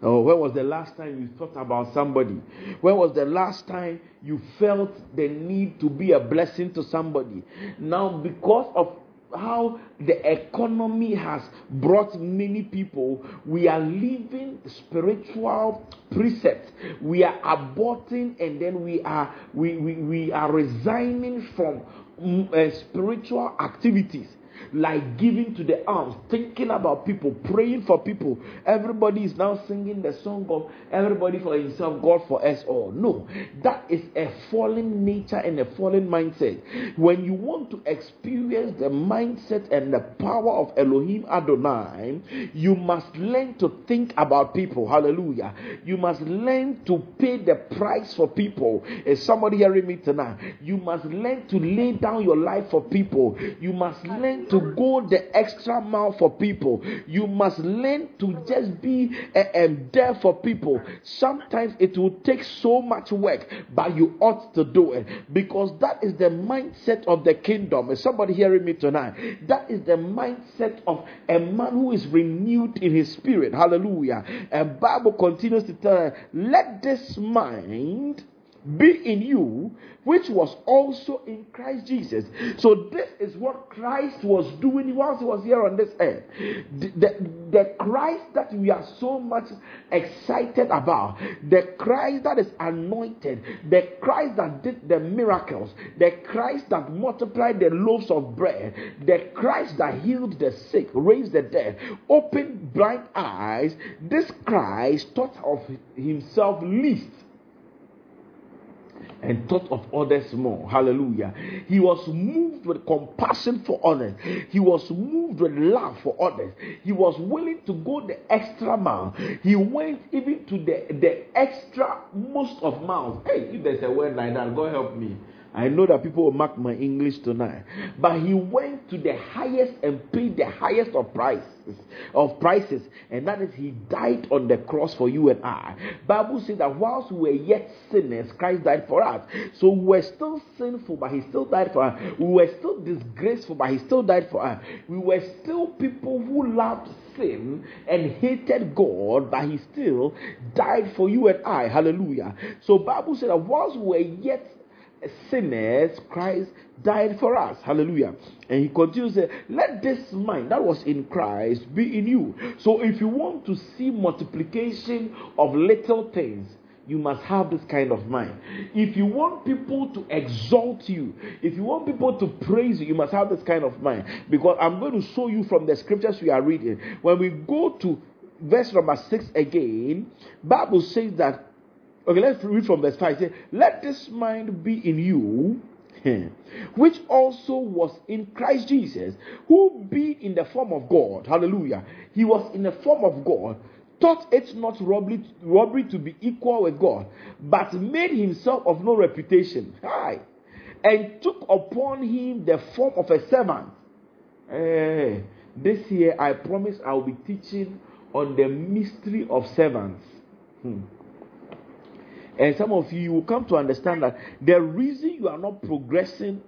Oh, when was the last time you thought about somebody? When was the last time you felt the need to be a blessing to somebody? Now, because of how the economy has brought many people, we are leaving spiritual precepts. We are aborting and then we are we, we, we are resigning from mm, uh, spiritual activities like giving to the alms, thinking about people, praying for people. Everybody is now singing the song of everybody for himself, God for us all. No, that is a fallen nature and a fallen mindset. When you want to experience the mindset and the power of Elohim Adonai, you must learn to think about people. Hallelujah. You must learn to pay the price for people. Is somebody hearing me tonight? You must learn to lay down your life for people. You must learn to go the extra mile for people. You must learn to just be uh, there for people. Sometimes it will take so much work, but you ought to do it because that is the mindset of the kingdom. Is somebody hearing me tonight? That is the mindset of a man who is renewed in his spirit. Hallelujah. And Bible continues to tell us, let this mind be in you, which was also in Christ Jesus. So, this is what Christ was doing whilst he was here on this earth. The, the, the, Christ that we are so much excited about, the Christ that is anointed, the Christ that did the miracles, the Christ that multiplied the loaves of bread, the Christ that healed the sick, raised the dead, opened blind eyes, this Christ thought of himself least and thought of others more. Hallelujah. He was moved with compassion for others. He was moved with love for others. He was willing to go the extra mile. He went even to the, the extra most of miles. Hey, if there's a word like that, God help me. I know that people will mark my English tonight. But he went to the highest and paid the highest of prices of prices, and that is he died on the cross for you and I. Bible says that whilst we were yet sinners, Christ died for us. So we were still sinful, but he still died for us. We were still disgraceful, but he still died for us. We were still people who loved sin and hated God, but he still died for you and I. Hallelujah. So Bible said that whilst we were yet sinners, Christ died for us. Hallelujah. And he continues, let this mind that was in Christ be in you. So if you want to see multiplication of little things, you must have this kind of mind. If you want people to exalt you, if you want people to praise you, you must have this kind of mind. Because I'm going to show you from the scriptures we are reading. When we go to verse number 6 again, Bible says that Okay, let's read from verse 5. Say, Let this mind be in you, which also was in Christ Jesus, who being in the form of God, hallelujah, he was in the form of God, thought it not robbery, robbery to be equal with God, but made himself of no reputation. Hi. And took upon him the form of a servant. Hey, this year I promise I will be teaching on the mystery of servants. Hmm. And some of you, will come to understand that the reason you are not progressing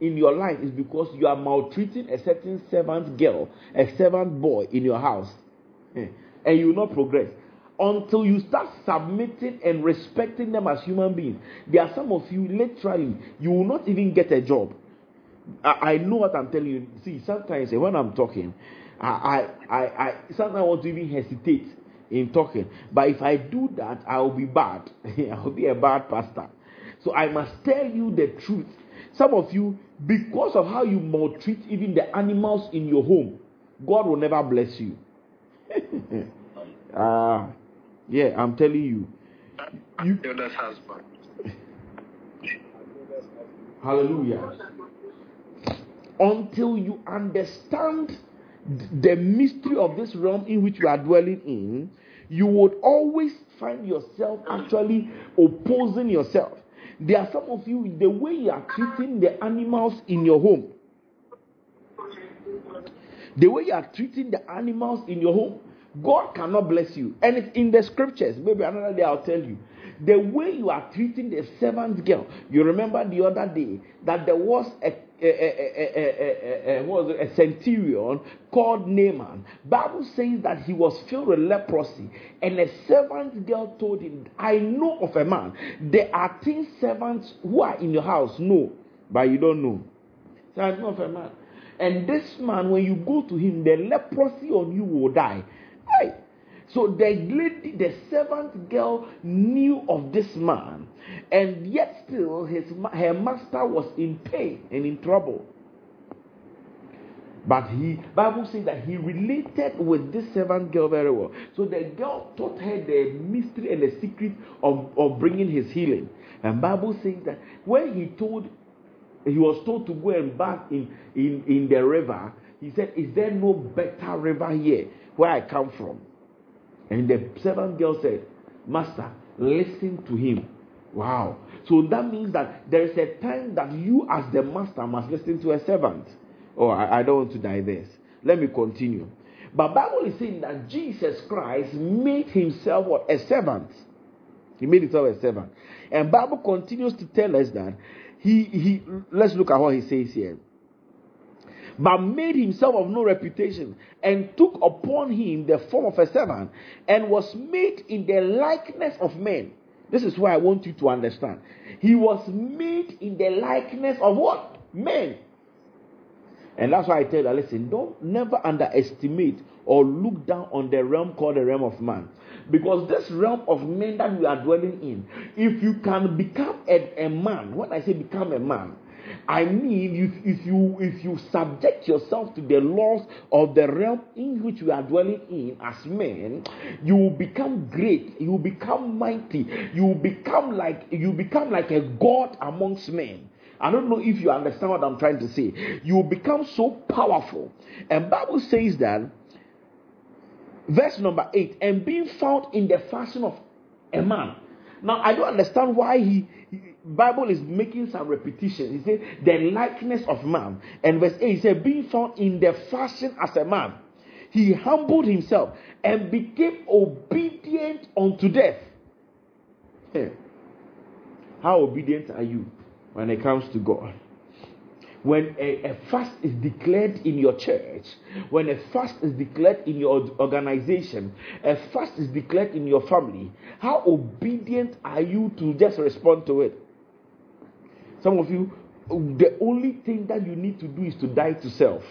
in your life is because you are maltreating a certain servant girl, a servant boy in your house, eh, and you will not progress until you start submitting and respecting them as human beings. There are some of you, literally, you will not even get a job. I, I know what I'm telling you. See, sometimes when I'm talking, I, I, I, I sometimes I want to even hesitate in talking. But if I do that, I will be bad. I will be a bad pastor. So I must tell you the truth. Some of you, because of how you maltreat even the animals in your home, God will never bless you. Ah, uh, yeah, I'm telling you. You husband. Hallelujah. Until you understand the mystery of this realm in which you are dwelling in, you would always find yourself actually opposing yourself. There are some of you, the way you are treating the animals in your home, the way you are treating the animals in your home, God cannot bless you. And it's in the scriptures. Maybe another day I'll tell you. The way you are treating the servant girl. You remember the other day that there was a a, was a centurion called Naaman. Bible says that he was filled with leprosy, and a servant girl told him, "I know of a man. There are ten servants who are in your house. No, but you don't know. So I know of a man, and this man, when you go to him, the leprosy on you will die." So the lady, the servant girl, knew of this man, and yet still his her master was in pain and in trouble. But he Bible says that he related with this servant girl very well. So the girl taught her the mystery and the secret of, of bringing his healing. And Bible says that when he told he was told to go and bath in, in, in the river, he said, Is there no better river here where I come from? And the servant girl said, Master, listen to him. Wow. So that means that there is a time that you, as the master, must listen to a servant. Oh, I, I don't want to die this. Let me continue. But Bible is saying that Jesus Christ made himself what? A servant. He made himself a servant. And Bible continues to tell us that he he let's look at what he says here but made himself of no reputation, and took upon him the form of a servant, and was made in the likeness of men. This is why I want you to understand. He was made in the likeness of what? Men. And that's why I tell you, listen, don't never underestimate or look down on the realm called the realm of man. Because this realm of men that we are dwelling in, if you can become a, a man, when I say become a man, I mean, if, if you if you subject yourself to the laws of the realm in which we are dwelling in as men, you will become great. You will become mighty. You will become like you become like a god amongst men. I don't know if you understand what I'm trying to say. You will become so powerful. And Bible says that verse number 8 and being found in the fashion of a man. Now I don't understand why he Bible is making some repetition. He said, the likeness of man. And verse 8, he said, being found in the fashion as a man, he humbled himself and became obedient unto death. Hey, How obedient are you when it comes to God? When a, a, fast is declared in your church, when a fast is declared in your organization, a fast is declared in your family, how obedient are you to just respond to it? Some of you, the only thing that you need to do is to die to self.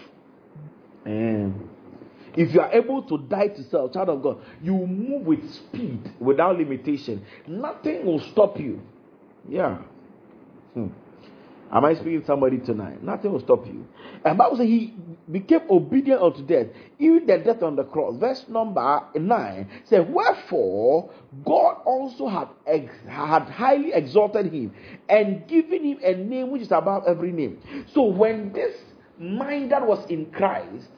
And if you are able to die to self, child of God, you move with speed without limitation. Nothing will stop you. Yeah. Hmm. Am I speaking to somebody tonight? Nothing will stop you. And Bible says he became obedient unto death, even the death on the cross. Verse number nine says, Wherefore God also had ex- had highly exalted him and given him a name which is above every name. So when this mind that was in Christ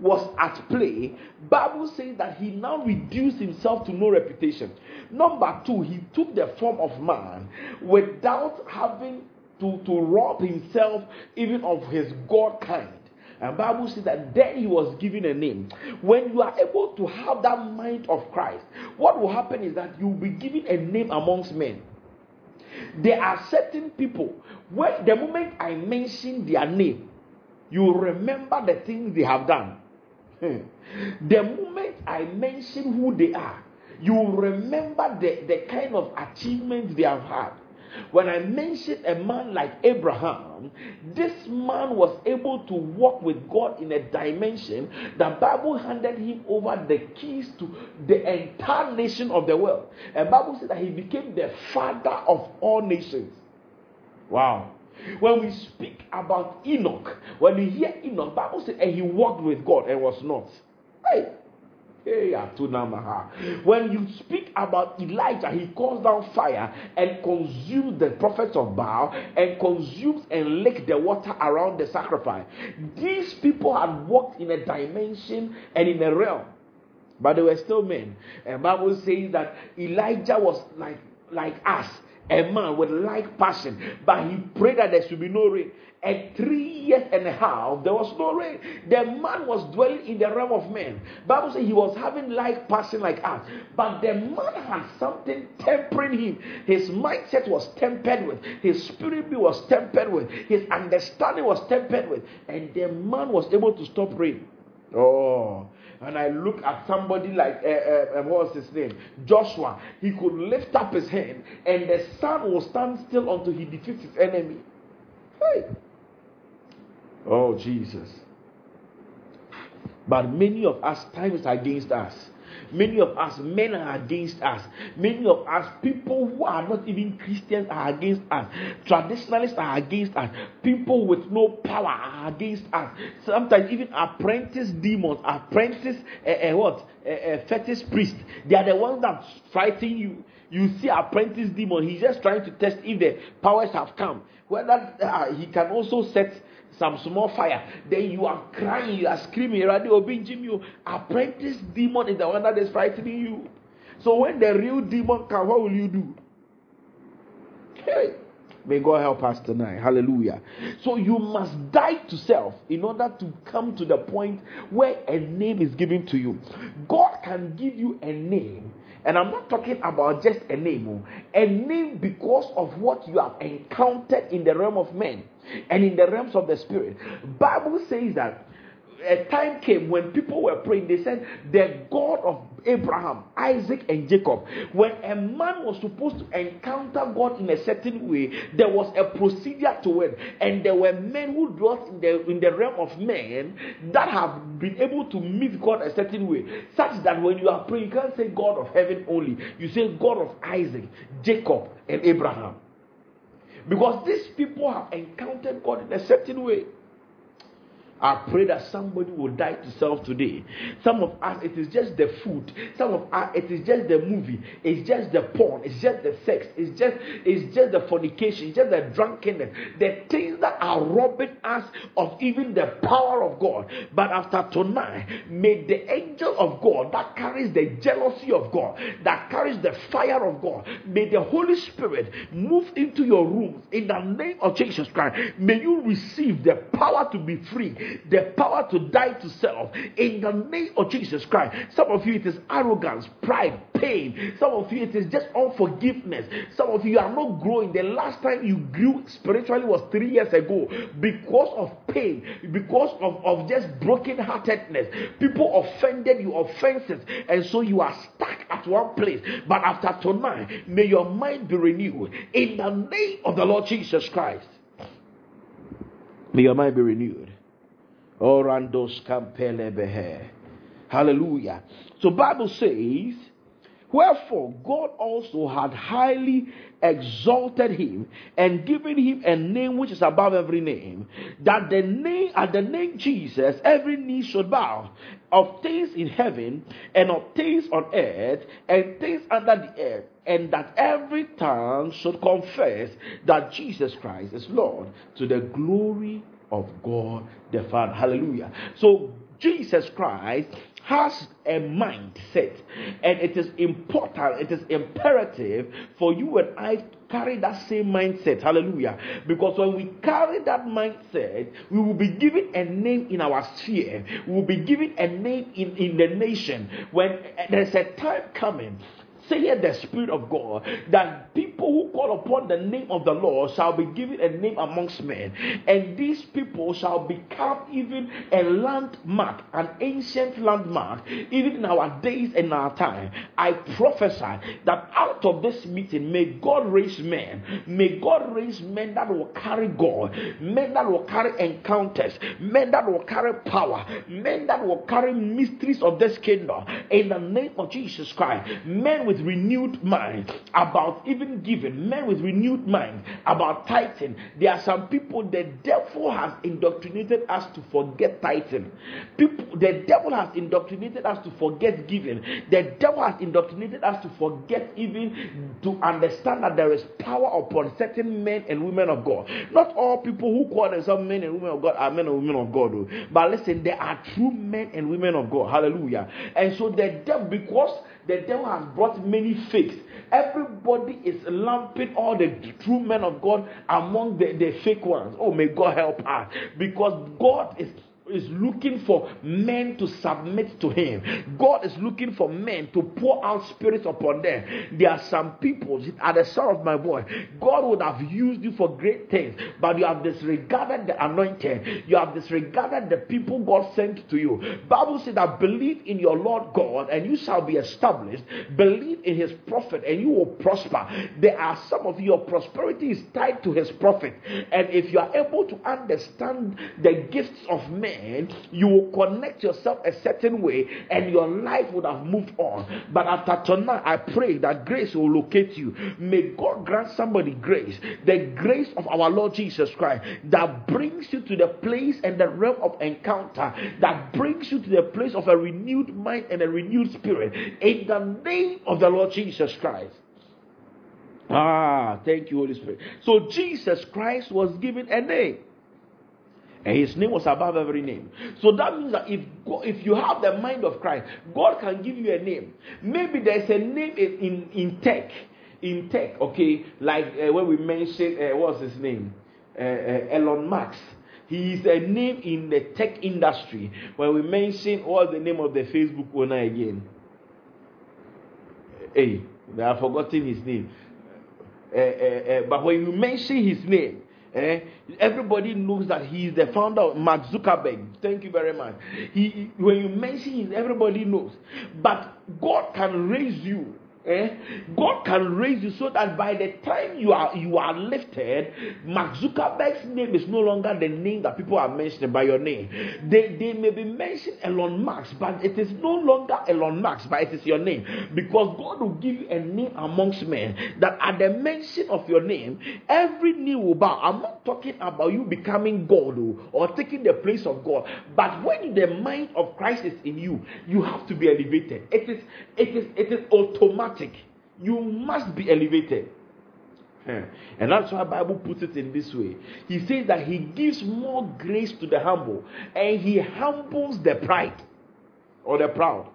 was at play, Bible says that he now reduced himself to no reputation. Number two, he took the form of man without having to, to rob himself even of his God kind. And Bible says that then he was given a name. When you are able to have that mind of Christ, what will happen is that you will be given a name amongst men. There are certain people when the moment I mention their name, you remember the things they have done. the moment I mention who they are, you remember the, the kind of achievements they have had. When I mentioned a man like Abraham, this man was able to walk with God in a dimension. The Bible handed him over the keys to the entire nation of the world. And Bible said that he became the father of all nations. Wow. When we speak about Enoch, when we hear Enoch, Bible says, and he walked with God and was not. Hey, when you speak about Elijah, he calls down fire and consumes the prophets of Baal and consumes and lick the water around the sacrifice. These people had walked in a dimension and in a realm, but they were still men. And Bible says that Elijah was like like us a man with like passion, but he prayed that there should be no rain. And three years and a half, there was no rain. The man was dwelling in the realm of men. Bible says he was having like passion like us, but the man had something tempering him. His mindset was tempered with, his spirit was tempered with, his understanding was tempered with, and the man was able to stop rain. Oh, and I look at somebody like, uh, uh, uh, what was his name? Joshua. He could lift up his hand and the sun will stand still until he defeats his enemy. Hey. Oh, Jesus. But many of us, time is against us. Many of us, men are against us. Many of us, people who are not even Christians, are against us. Traditionalists are against us. People with no power are against us. Sometimes even apprentice demons, apprentice uh, uh, what? Uh, fetish priest. They are the ones that fighting you. You see, apprentice demon. He's just trying to test if the powers have come. Whether uh, he can also set some small fire. Then you are crying, you are screaming, radio obinging you. Apprentice demon is the one that is frightening you. So when the real demon comes, what will you do? Hey. May God help us tonight. Hallelujah. So you must die to self in order to come to the point where a name is given to you. God can give you a name. And I'm not talking about just a name, oh. a name because of what you have encountered in the realm of men and in the realms of the spirit. Bible says that a time came when people were praying, they said, The God of Abraham, Isaac, and Jacob. When a man was supposed to encounter God in a certain way, there was a procedure to it. And there were men who dwelt in the, in the realm of men that have been able to meet God a certain way. Such that when you are praying, you can't say God of heaven only, you say God of Isaac, Jacob, and Abraham. Because these people have encountered God in a certain way. I pray that somebody will die to self today. Some of us, it is just the food. Some of us, it is just the movie. It's just the porn. It's just the sex. It's just, it's just the fornication. It's just the drunkenness. The things that are robbing us of even the power of God. But after tonight, may the angel of God that carries the jealousy of God, that carries the fire of God, may the Holy Spirit move into your rooms in the name of Jesus Christ. May you receive the power to be free the power to die to self in the name of Jesus Christ. Some of you, it is arrogance, pride, pain. Some of you, it is just unforgiveness. Some of you are not growing. The last time you grew spiritually was three years ago because of pain, because of, of just brokenheartedness. People offended you, offenses, and so you are stuck at one place. But after tonight, may your mind be renewed in the name of the Lord Jesus Christ. May your mind be renewed. Orandos campelebehe. Hallelujah. So Bible says, Wherefore God also had highly exalted him and given him a name which is above every name, that the name at the name Jesus every knee should bow of things in heaven and of things on earth and things under the earth, and that every tongue should confess that Jesus Christ is Lord to the glory of God the Father. Hallelujah. So Jesus Christ has a mindset, and it is important, it is imperative for you and I carry that same mindset. Hallelujah. Because when we carry that mindset, we will be given a name in our sphere, we will be given a name in, in the nation. When there's a time coming saith the Spirit of God, that people who call upon the name of the Lord shall be given a name amongst men, and these people shall become even a landmark, an ancient landmark, even in our days and our time. I prophesy that out of this meeting, may God raise men, may God raise men that will carry God, men that will carry encounters, men that will carry power, men that will carry mysteries of this kingdom. In the name of Jesus Christ. Men with renewed mind about even giving, men with renewed mind about tithing. There are some people the devil has indoctrinated us to forget tithing. People, the devil has indoctrinated us to forget giving. The devil has indoctrinated us to forget even to understand that there is power upon certain men and women of God. Not all people who call themselves men and women of God are men and women of God. But listen, there are true men and women of God. Hallelujah. And so the devil, because the devil has brought many fakes. Everybody is lumping all the true men of God among the, the fake ones. Oh, may God help us. Because God is is looking for men to submit to him. God is looking for men to pour out spirits upon them. There are some people at the sound of my voice. God would have used you for great things, but you have disregarded the anointing. You have disregarded the people God sent to you. Bible says that believe in your Lord God and you shall be established. Believe in his prophet and you will prosper. There are some of your prosperity is tied to his prophet. And if you are able to understand the gifts of men, you will connect yourself a certain way and your life would have moved on. But after tonight, I pray that grace will locate you. May God grant somebody grace, the grace of our Lord Jesus Christ that brings you to the place and the realm of encounter, that brings you to the place of a renewed mind and a renewed spirit in the name of the Lord Jesus Christ. Ah, thank you, Holy Spirit. So Jesus Christ was given a name and his name was above every name. So that means that if God, if you have the mind of Christ, God can give you a name. Maybe there's a name in in, in tech, in tech. Okay, like uh, when we mentioned uh, what's his name, uh, uh Elon Musk. He is a name in the tech industry. When we mention what's the name of the Facebook owner again? Hey, I have forgotten his name. Uh, but when you mention his name, Eh? Everybody knows that he is the founder of Mark Zuckerberg. Thank you very much. He, when you mention him, everybody knows. But God can raise you Eh? God can raise you so that by the time you are you are lifted, Mark Zuckerberg's name is no longer the name that people are mentioning by your name. They they may be mentioning Elon Musk, but it is no longer Elon Musk, but it is your name. Because God will give you a name amongst men that at the mention of your name, every knee will bow. I'm not talking about you becoming God or, oh, or taking the place of God, but when the mind of Christ is in you, you have to be elevated. It is it is it is automatic automatic. You must be elevated. Eh. And that's why Bible puts it in this way. He says that he gives more grace to the humble and he humbles the pride or the proud.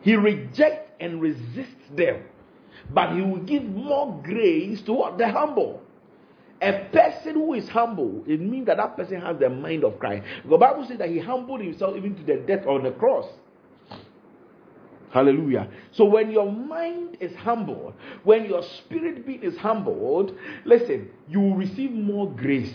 He rejects and resists them, but he will give more grace to what? The humble. A person who is humble, it means that that person has the mind of Christ. The Bible says that he humbled himself even to the death on the cross. Hallelujah. So when your mind is humbled, when your spirit being is humbled, listen, you will receive more grace.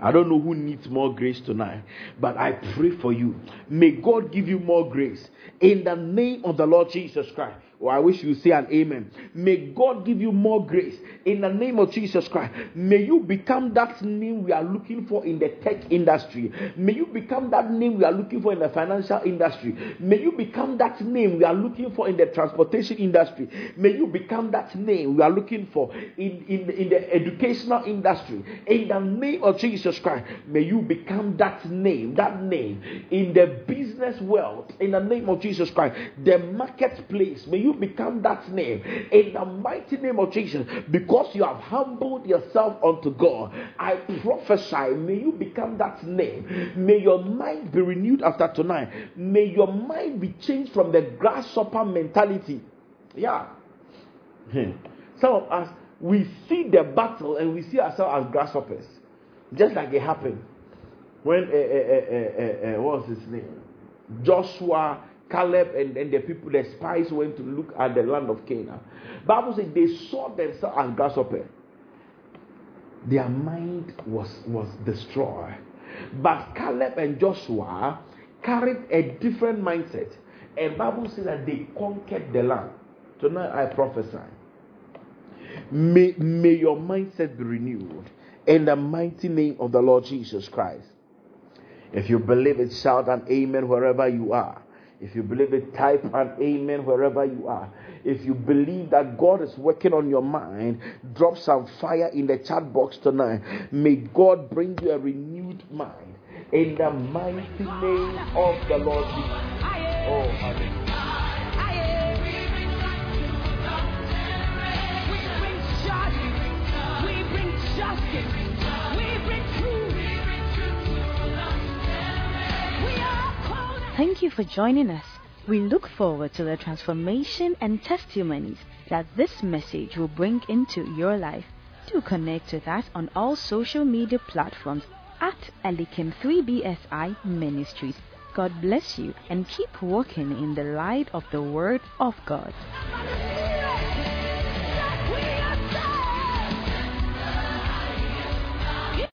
I don't know who needs more grace tonight, but I pray for you. May God give you more grace in the name of the Lord Jesus Christ. Oh, I wish you say an amen. May God give you more grace in the name of Jesus Christ. May you become that name we are looking for in the tech industry. May you become that name we are looking for in the financial industry. May you become that name we are looking for in the transportation industry. May you become that name we are looking for in, in, in the educational industry. In the name of Jesus Christ, may you become that name, that name in the business world. In the name of Jesus Christ, the marketplace. May you you become that name in the mighty name of Jesus because you have humbled yourself unto God. I prophesy, may you become that name. May your mind be renewed after tonight. May your mind be changed from the grasshopper mentality. Yeah. Hmm. Some of us, we see the battle and we see ourselves as grasshoppers. Just like it happened when, uh, uh, uh, what was his name? Joshua Caleb and, and the people, the spies went to look at the land of Canaan. Bible says they saw themselves as grasshopper. Their mind was, was destroyed. But Caleb and Joshua carried a different mindset. And Bible says that they conquered the land. Tonight I prophesy. May, may your mindset be renewed in the mighty name of the Lord Jesus Christ. If you believe it, shout an amen wherever you are. If you believe it, type an amen wherever you are. If you believe that God is working on your mind, drop some fire in the chat box tonight. May God bring you a renewed mind in the mighty name of the Lord Jesus. Oh, hallelujah. Thank you for joining us. We look forward to the transformation and testimonies that this message will bring into your life. Do connect with us on all social media platforms at Elikem 3BSI Ministries. God bless you and keep walking in the light of the Word of God.